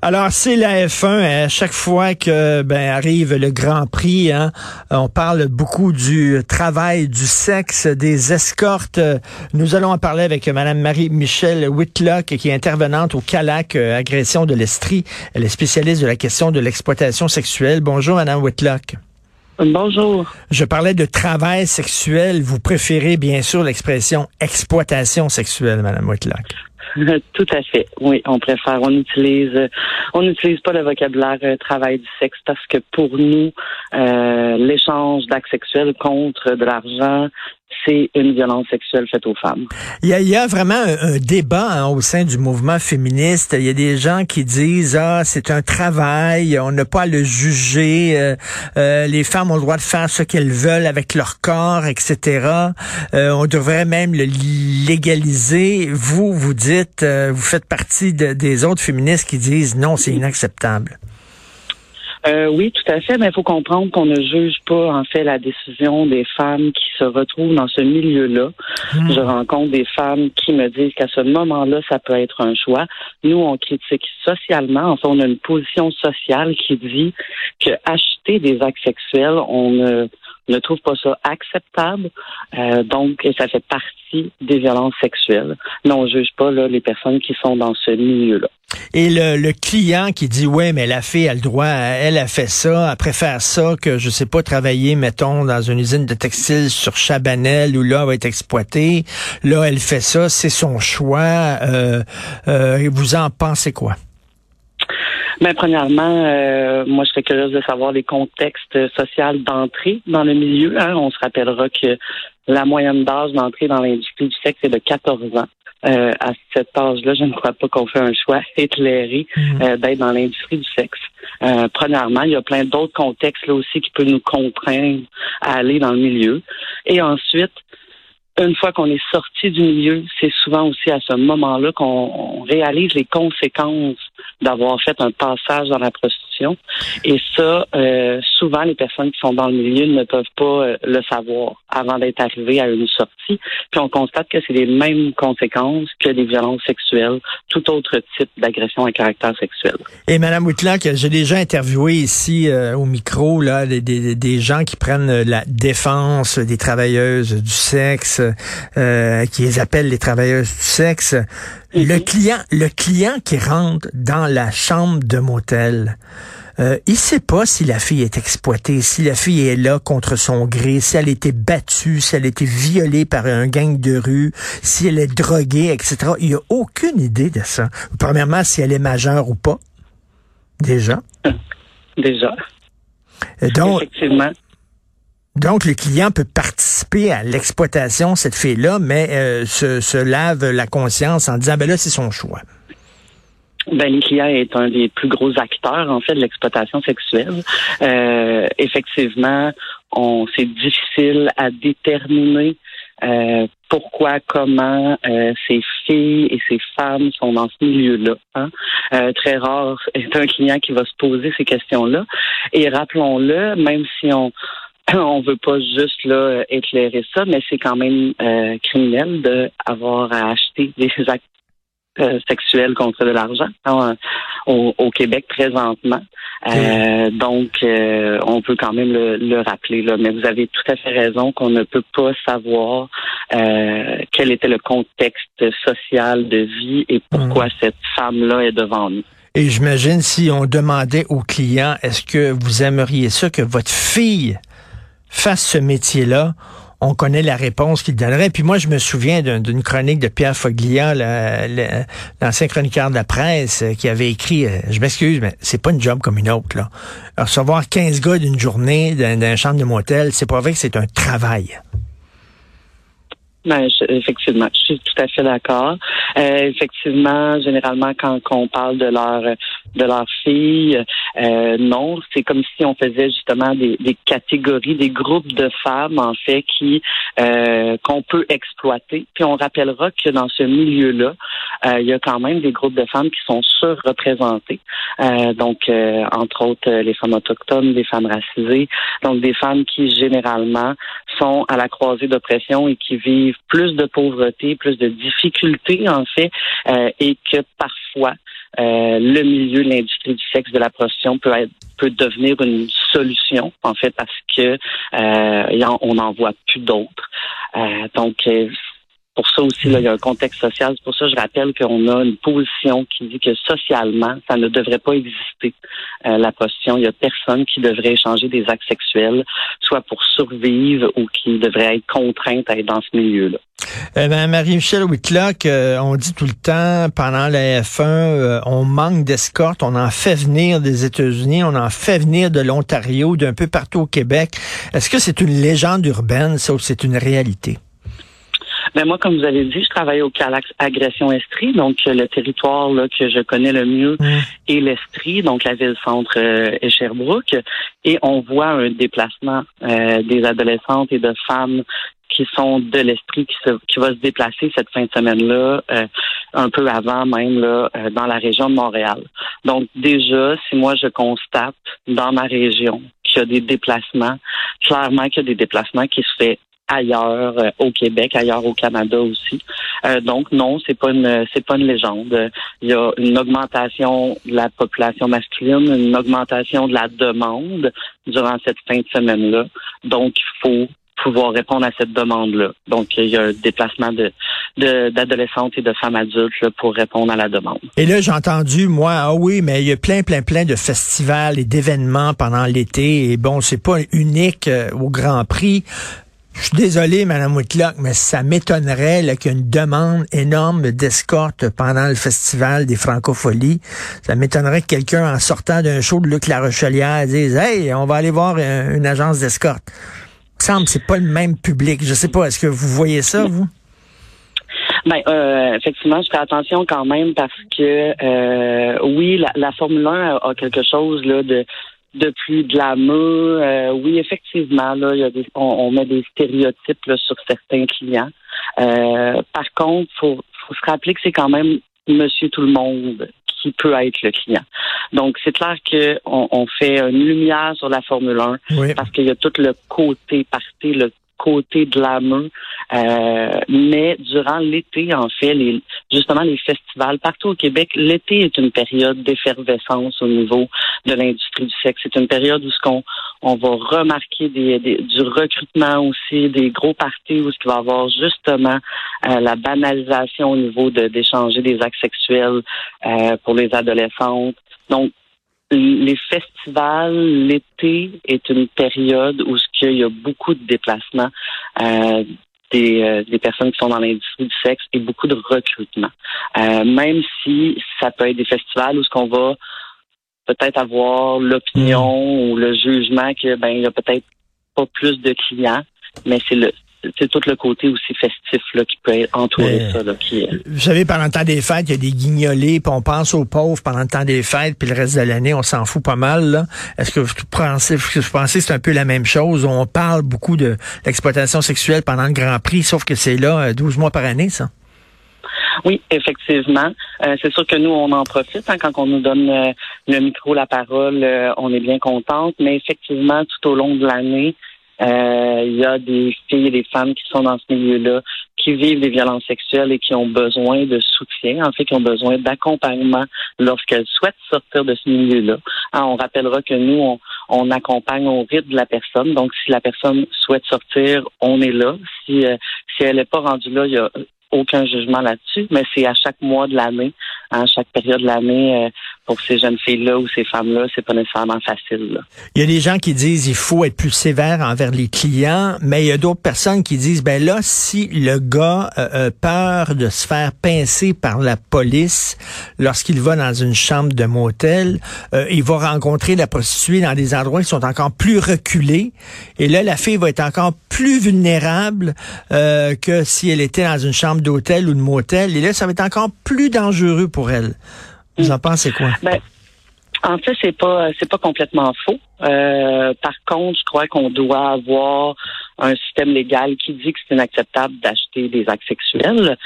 Alors, c'est la F1. À chaque fois que ben, arrive le Grand Prix, hein, on parle beaucoup du travail, du sexe, des escortes. Nous allons en parler avec Mme Marie-Michelle Whitlock, qui est intervenante au CALAC, euh, agression de l'Estrie. Elle est spécialiste de la question de l'exploitation sexuelle. Bonjour, Mme Whitlock. Bonjour. Je parlais de travail sexuel. Vous préférez bien sûr l'expression exploitation sexuelle, Mme Whitlock. Tout à fait. Oui, on préfère. On utilise, euh, on n'utilise pas le vocabulaire euh, travail du sexe parce que pour nous, euh, l'échange d'actes sexuels contre de l'argent, c'est une violence sexuelle faite aux femmes. Il y a, il y a vraiment un, débat hein, au sein du mouvement féministe. Il y a des gens qui disent ah c'est un travail, on n'a pas à le juger. euh, euh, les femmes ont le droit de faire ce qu'elles veulent avec leur corps, etc. Euh, on devrait même le légaliser. Vous, vous dites, euh, vous faites partie de- des autres féministes qui disent non, c'est inacceptable. Euh, oui, tout à fait, mais il faut comprendre qu'on ne juge pas en fait la décision des femmes qui se retrouvent dans ce milieu-là. Je rencontre des femmes qui me disent qu'à ce moment-là, ça peut être un choix. Nous, on critique socialement. Enfin, on a une position sociale qui dit que acheter des actes sexuels, on ne ne trouve pas ça acceptable. Euh, donc, ça fait partie des violences sexuelles. Mais on juge pas là, les personnes qui sont dans ce milieu-là. Et le, le client qui dit ouais mais la fille a le droit, elle a fait ça, elle préfère ça que je sais pas travailler mettons dans une usine de textile sur Chabanel où là elle va être exploitée, là elle fait ça, c'est son choix. Euh, euh, vous en pensez quoi Ben, premièrement, euh, moi, je serais curieuse de savoir les contextes sociaux d'entrée dans le milieu. hein. On se rappellera que la moyenne d'âge d'entrée dans l'industrie du sexe est de 14 ans. Euh, à cet âge-là, je ne crois pas qu'on fait un choix éclairé euh, d'être dans l'industrie du sexe. Euh, premièrement, il y a plein d'autres contextes là aussi qui peuvent nous contraindre à aller dans le milieu. Et ensuite, une fois qu'on est sorti du milieu, c'est souvent aussi à ce moment-là qu'on on réalise les conséquences d'avoir fait un passage dans la prostitution. Et ça, euh, souvent, les personnes qui sont dans le milieu ne peuvent pas euh, le savoir avant d'être arrivées à une sortie. Puis on constate que c'est les mêmes conséquences que les violences sexuelles, tout autre type d'agression à caractère sexuel. Et Madame Whitlock, j'ai déjà interviewé ici euh, au micro là des, des, des gens qui prennent la défense des travailleuses du sexe, euh, qui les appellent les travailleuses du sexe. Le Mhm. client, le client qui rentre dans la chambre de motel. Euh, il sait pas si la fille est exploitée, si la fille est là contre son gré, si elle a été battue, si elle a été violée par un gang de rue, si elle est droguée, etc. Il a aucune idée de ça. Premièrement, si elle est majeure ou pas. Déjà. Déjà, Euh, Donc, effectivement. donc, le client peut participer à l'exploitation de cette fille-là, mais euh, se, se lave la conscience en disant, ben là, c'est son choix. Ben, le client est un des plus gros acteurs, en fait, de l'exploitation sexuelle. Euh, effectivement, on c'est difficile à déterminer euh, pourquoi, comment euh, ces filles et ces femmes sont dans ce milieu-là. hein. Euh, très rare est un client qui va se poser ces questions-là. Et rappelons-le, même si on on veut pas juste là éclairer ça, mais c'est quand même euh, criminel d'avoir à acheter des actes euh, sexuels contre de l'argent hein, au, au Québec présentement. Euh, donc, euh, on peut quand même le, le rappeler. Là. Mais vous avez tout à fait raison qu'on ne peut pas savoir euh, quel était le contexte social de vie et pourquoi cette femme-là est devant nous. Et j'imagine si on demandait au client, est-ce que vous aimeriez ça que votre fille fasse ce métier-là? On connaît la réponse qu'il donnerait. Puis moi, je me souviens d'un- d'une chronique de Pierre Foglia, la- la- l'ancien chroniqueur de la presse, euh, qui avait écrit, euh, je m'excuse, mais c'est pas une job comme une autre. Là. Recevoir 15 gars d'une journée dans, dans une chambre de motel, c'est pas vrai que c'est un travail. Ben, effectivement, je suis tout à fait d'accord. Euh, effectivement, généralement, quand, on parle de leur de leur fille, euh, non, c'est comme si on faisait justement des, des, catégories, des groupes de femmes en fait qui euh, qu'on peut exploiter. Puis on rappellera que dans ce milieu-là, euh, il y a quand même des groupes de femmes qui sont surreprésentées. Euh, donc, entre autres, les femmes autochtones, les femmes racisées, donc des femmes qui généralement sont à la croisée d'oppression et qui vivent plus de pauvreté, plus de difficultés en fait, euh, et que parfois euh, le milieu l'industrie du sexe de la prostitution peut être peut devenir une solution en fait parce que euh, on n'en voit plus d'autres. donc pour ça aussi, là, il y a un contexte social. C'est pour ça que je rappelle qu'on a une position qui dit que socialement, ça ne devrait pas exister, euh, la position. Il y a personne qui devrait échanger des actes sexuels, soit pour survivre ou qui devrait être contrainte à être dans ce milieu-là. Eh ben, Marie-Michel Whitlock, euh, on dit tout le temps pendant la F1, euh, on manque d'escorte, on en fait venir des États-Unis, on en fait venir de l'Ontario, d'un peu partout au Québec. Est-ce que c'est une légende urbaine, ça, ou c'est une réalité? Ben moi, comme vous avez dit, je travaille au Calax Agression Estrie, donc le territoire là, que je connais le mieux mm. est l'Estrie, donc la ville-centre euh, est Sherbrooke, et on voit un déplacement euh, des adolescentes et de femmes qui sont de l'esprit qui, qui va se déplacer cette fin de semaine-là, euh, un peu avant même là, dans la région de Montréal. Donc déjà, si moi je constate dans ma région qu'il y a des déplacements, clairement qu'il y a des déplacements qui se fait ailleurs euh, au Québec, ailleurs au Canada aussi. Euh, donc non, c'est pas une c'est pas une légende. Il y a une augmentation de la population masculine, une augmentation de la demande durant cette fin de semaine-là. Donc il faut pouvoir répondre à cette demande-là. Donc, il y a un déplacement de d'adolescentes et de femmes adultes pour répondre à la demande. Et là, j'ai entendu, moi, ah oui, mais il y a plein, plein, plein de festivals et d'événements pendant l'été. Et bon, c'est pas unique euh, au Grand Prix. Je suis désolé, Mme Whitlock, mais ça m'étonnerait qu'il y ait une demande énorme d'escorte pendant le festival des Francopholies. Ça m'étonnerait que quelqu'un, en sortant d'un show de Luc La Rochelière, dise Hey, on va aller voir une, agence d'escorte. Il me semble que c'est pas le même public. Je sais pas, est-ce que vous voyez ça, vous? Ben, euh, effectivement, je fais attention quand même parce que euh, oui, la, la Formule 1 a quelque chose là de de plus glamour. Euh, oui, effectivement, là, il y a des, on, met des stéréotypes sur certains clients. Euh, par contre, faut, faut se rappeler que c'est quand même Monsieur tout le monde qui peut être le client. Donc, c'est clair qu'on on fait une lumière sur la Formule 1 parce qu'il y a tout le côté parti, le côté main. Euh, mais durant l'été, en fait, les, justement les festivals partout au Québec, l'été est une période d'effervescence au niveau de l'industrie du sexe. C'est une période où ce qu'on on va remarquer des, du recrutement aussi, des gros parties où ce qui va avoir justement euh, la banalisation au niveau d'échanger des actes sexuels euh, pour les adolescentes. Donc, les festivals, l'été est une période où il y a beaucoup de déplacements euh, des, des, personnes qui sont dans l'industrie du sexe et beaucoup de recrutement. Euh, même si ça peut être des festivals où ce qu'on va peut-être avoir l'opinion hmm. ou le jugement que ben il y a peut-être pas plus de clients, mais c'est le c'est tout le côté aussi festif là, qui peut entourer ça. Là, qui, Vous savez, pendant le temps des fêtes, il y a des guignolés, puis on pense aux pauvres pendant le temps des fêtes, puis le reste de l'année, on s'en fout pas mal. Est-ce que vous pensez, vous pensez que c'est un peu la même chose? On parle beaucoup de l'exploitation sexuelle pendant le Grand Prix, sauf que c'est là 12 euh, mois par année, ça? Oui, effectivement. Euh, c'est sûr que nous, on en profite hein, quand on nous donne euh, le micro, la parole, on est bien contente, mais effectivement, tout au long de l'année, euh, il y a des filles et des femmes qui sont dans ce milieu-là, qui vivent des violences sexuelles et qui ont besoin de soutien, en fait, qui ont besoin d'accompagnement lorsqu'elles souhaitent sortir de ce milieu-là. Hein, on rappellera que nous, on, on, accompagne au rythme de la personne. Donc, si la personne souhaite sortir, on est là. Si, euh, si elle n'est pas rendue là, il y a aucun jugement là-dessus, mais c'est à chaque mois de l'année, à chaque période de l'année, euh, pour ces jeunes filles-là ou ces femmes-là, c'est pas nécessairement facile. Il y a des gens qui disent il faut être plus sévère envers les clients, mais il y a d'autres personnes qui disent ben là, si le gars a peur de se faire pincer par la police lorsqu'il va dans une chambre de motel, euh, il va rencontrer la prostituée dans des endroits qui sont encore plus reculés, et là, la fille va être encore plus vulnérable euh, que si elle était dans une chambre d'hôtel ou de motel, et là, ça va être encore plus dangereux pour elle. Vous en pensez quoi? Ben, en fait, c'est pas c'est pas complètement faux. Euh, par contre, je crois qu'on doit avoir un système légal qui dit que c'est inacceptable d'acheter des actes sexuels.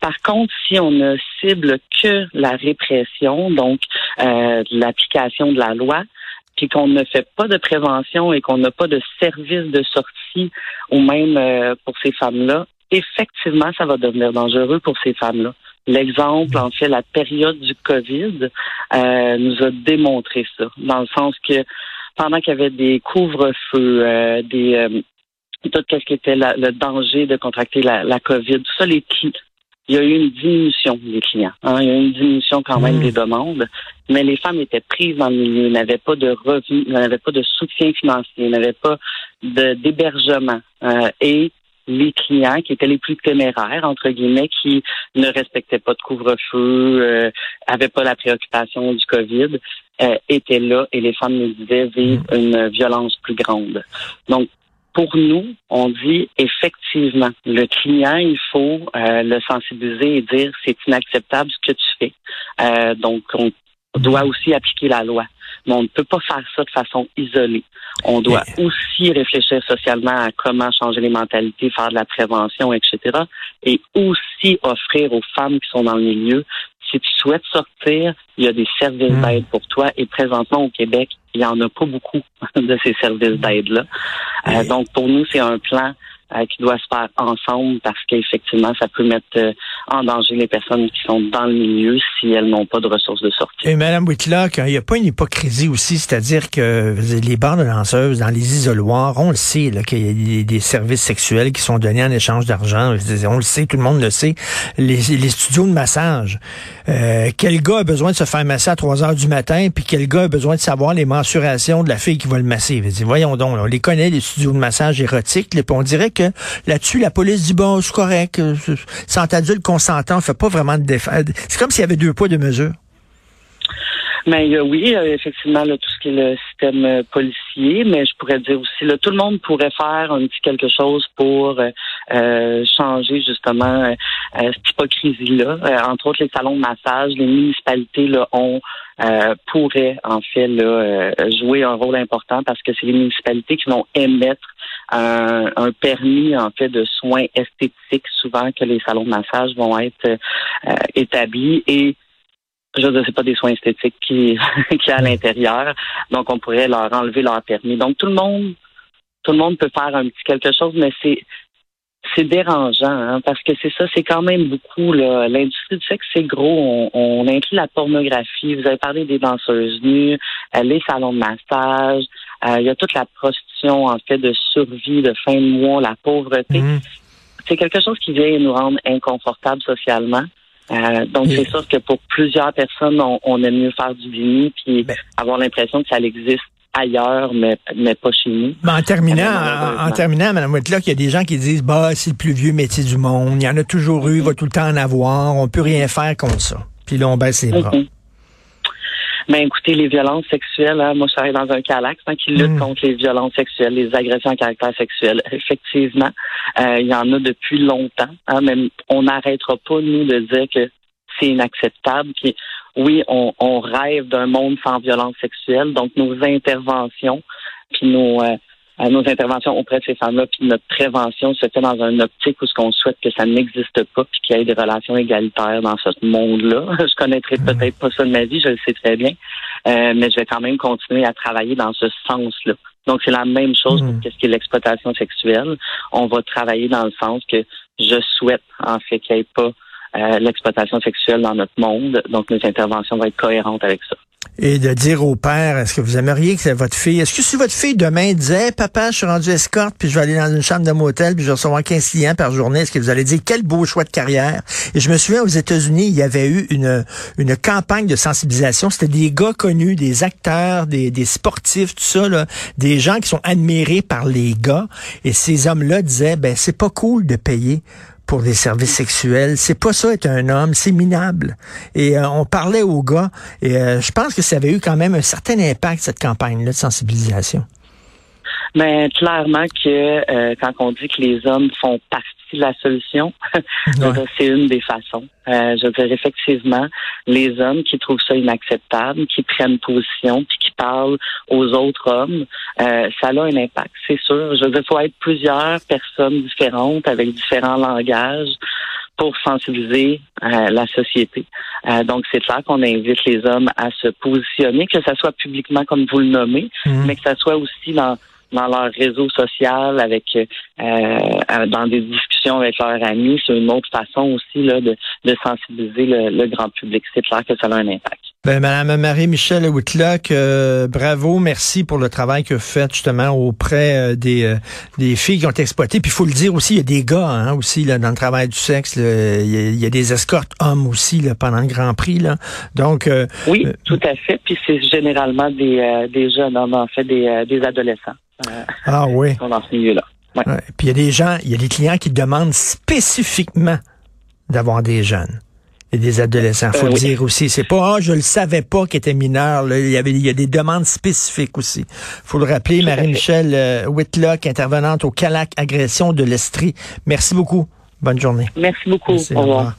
Par contre, si on ne cible que la répression, donc euh, l'application de la loi, puis qu'on ne fait pas de prévention et qu'on n'a pas de service de sortie ou même euh, pour ces femmes-là, effectivement, ça va devenir dangereux pour ces femmes-là. L'exemple, en fait, la période du COVID euh, nous a démontré ça, dans le sens que pendant qu'il y avait des couvre-feux, euh, des euh, tout ce qui était le danger de contracter la, la COVID, tout ça, les il y a eu une diminution des clients. Hein, il y a eu une diminution quand même mmh. des demandes, mais les femmes étaient prises dans le milieu, n'avaient pas de revenus, n'avaient pas de soutien financier, n'avaient pas d'hébergement. Euh, et les clients qui étaient les plus téméraires, entre guillemets, qui ne respectaient pas de couvre-feu, euh, avaient pas la préoccupation du COVID, euh, étaient là et les femmes nous disaient vivre mm. une violence plus grande. Donc, pour nous, on dit effectivement, le client, il faut euh, le sensibiliser et dire c'est inacceptable ce que tu fais. Euh, donc, on doit aussi appliquer la loi. Mais on ne peut pas faire ça de façon isolée. On doit aussi réfléchir socialement à comment changer les mentalités, faire de la prévention, etc. Et aussi offrir aux femmes qui sont dans le milieu, si tu souhaites sortir, il y a des services hmm. d'aide pour toi. Et présentement au Québec, il n'y en a pas beaucoup de ces services d'aide-là. Euh, donc pour nous, c'est un plan euh, qui doit se faire ensemble parce qu'effectivement, ça peut mettre euh, en danger les personnes qui sont dans le milieu si elles n'ont pas de ressources de sortie. Et Mme Whitlock, il n'y a pas une hypocrisie aussi, c'est-à-dire que les bars de danseuses dans les isoloirs, on le sait qu'il y a des, services sexuels qui sont donnés en échange d'argent. On le sait, tout le monde le sait. Les, studios de massage. Euh, quel gars a besoin de se faire masser à 3 heures du matin, puis quel gars a besoin de savoir les mensurations de la fille qui va le masser? Voyons donc, on les connaît, les studios de massage érotiques, puis on dirait que là-dessus, la police dit, bon, c'est correct, euh, sans adulte consentant, on fait pas vraiment de défense. C'est comme s'il y avait deux poids, deux mesures. Mais euh, oui, euh, effectivement, tout ce qui est le système policier, mais je pourrais dire aussi, là, tout le monde pourrait faire un petit quelque chose pour changer justement cette hypocrisie-là. entre autres, les salons de massage, les municipalités là, ont pourraient en fait jouer un rôle important parce que c'est les municipalités qui vont émettre un, un, permis en fait de soins esthétiques souvent que les salons de massage vont être euh, établis et je ne sais pas des soins esthétiques qui qui à l'intérieur donc on pourrait leur enlever leur permis donc tout le monde tout le monde peut faire un petit quelque chose mais c'est c'est dérangeant hein, parce que c'est ça, c'est quand même beaucoup. L'industrie du sexe, c'est gros. On, on, inclut la pornographie. Vous avez parlé des danseuses nues, euh, les salons de massage. Euh, il y a toute la prostitution en fait de survie, de fin de mois, la pauvreté. Mhm. C'est quelque chose qui vient nous rendre inconfortables socialement. Euh, donc, c'est sûr que pour plusieurs personnes, on, on aime mieux faire du déni puis ben avoir l'impression que ça existe ailleurs, mais, mais pas chez nous. Mais en terminant, en, terminant, Mme Whitlock, il y a des gens qui disent, bah, c'est le plus vieux métier du monde. Il y en a toujours eu, il va tout le temps en avoir. On peut rien faire contre ça. Puis là, on baisse les bras. Mais ben, écoutez, les violences sexuelles, hein, moi je travaille dans un calax hein, qui lutte mm. contre les violences sexuelles, les agressions à caractère sexuel. Effectivement, euh, il y en a depuis longtemps. Hein, même on n'arrêtera pas nous de dire que c'est inacceptable. Puis oui, on, on rêve d'un monde sans violence sexuelle. Donc, nos interventions, puis nos, euh, nos interventions auprès de ces femmes-là, puis notre prévention se fait dans un optique où ce qu'on souhaite que ça n'existe pas, puis qu'il y ait des relations égalitaires dans ce monde-là. je connaîtrai mm. peut-être pas ça de ma vie, je le sais très bien, euh, mais je vais quand même continuer à travailler dans ce sens-là. Donc, c'est la même chose pour mm. ce qui est l'exploitation sexuelle. On va travailler dans le sens que je souhaite, en fait, qu'il n'y ait pas euh, l'exploitation sexuelle dans notre monde. Donc, nos interventions vont être cohérentes avec ça. et de dire au père, est-ce que vous aimeriez que votre fille, est-ce que si votre fille demain disait, papa, je suis rendu escorte, puis je vais aller dans une chambre de motel, puis je vais recevoir 15 clients par journée, est-ce que vous allez dire, quel beau choix de carrière? Et je me souviens, aux États-Unis, il y avait eu une, une campagne de sensibilisation. C'était des gars connus, des acteurs, des, des sportifs, tout ça, là, des gens qui sont admirés par les gars. Et ces hommes-là disaient, ben, c'est pas cool de payer pour des services sexuels. C'est pas ça être un homme, c'est minable. Et euh, on parlait aux gars et euh, je pense que ça avait eu quand même un certain impact cette campagne-là de sensibilisation. Mais clairement que euh, quand on dit que les hommes font partie de la solution, c'est une des façons. Euh, je veux dire, effectivement, les hommes qui trouvent ça inacceptable, qui prennent position, puis qui parlent aux autres hommes, euh, ça a un impact, c'est sûr. Je veux dire, il faut être plusieurs personnes différentes avec différents langages pour sensibiliser la société. donc, c'est clair qu'on invite les hommes à se positionner, que ce soit publiquement comme vous le nommez, mmh. mais que ce soit aussi dans dans leur réseau social, avec euh, euh, dans des discussions avec leurs amis. C'est une autre façon aussi là, de, de sensibiliser le, grand public. C'est clair que ça a un impact. Ben, Madame Marie-Michel Whitlock, euh, bravo, merci pour le travail que vous faites justement auprès des, des filles qui ont été exploitées. Puis il faut le dire aussi, il y a des gars hein, aussi là, dans le travail du sexe. il, y a, des escortes hommes aussi là, pendant le Grand Prix. Là. Donc Oui, tout à fait. Puis c'est généralement des, des jeunes hommes, en fait, des, des adolescents. Euh, ah oui. dans ce milieu-là. Puis il y a des gens, il y a des clients qui demandent spécifiquement d'avoir des jeunes et des adolescents. Faut euh, le dire aussi. C'est pas, ah, je le savais pas qu'il était mineur. Il y avait, il y a des demandes spécifiques aussi. Faut le rappeler. Marie-Michel euh, Whitlock, intervenante au CALAC Agression de l'Estrie. Merci beaucoup. Bonne journée. Merci beaucoup. au revoir.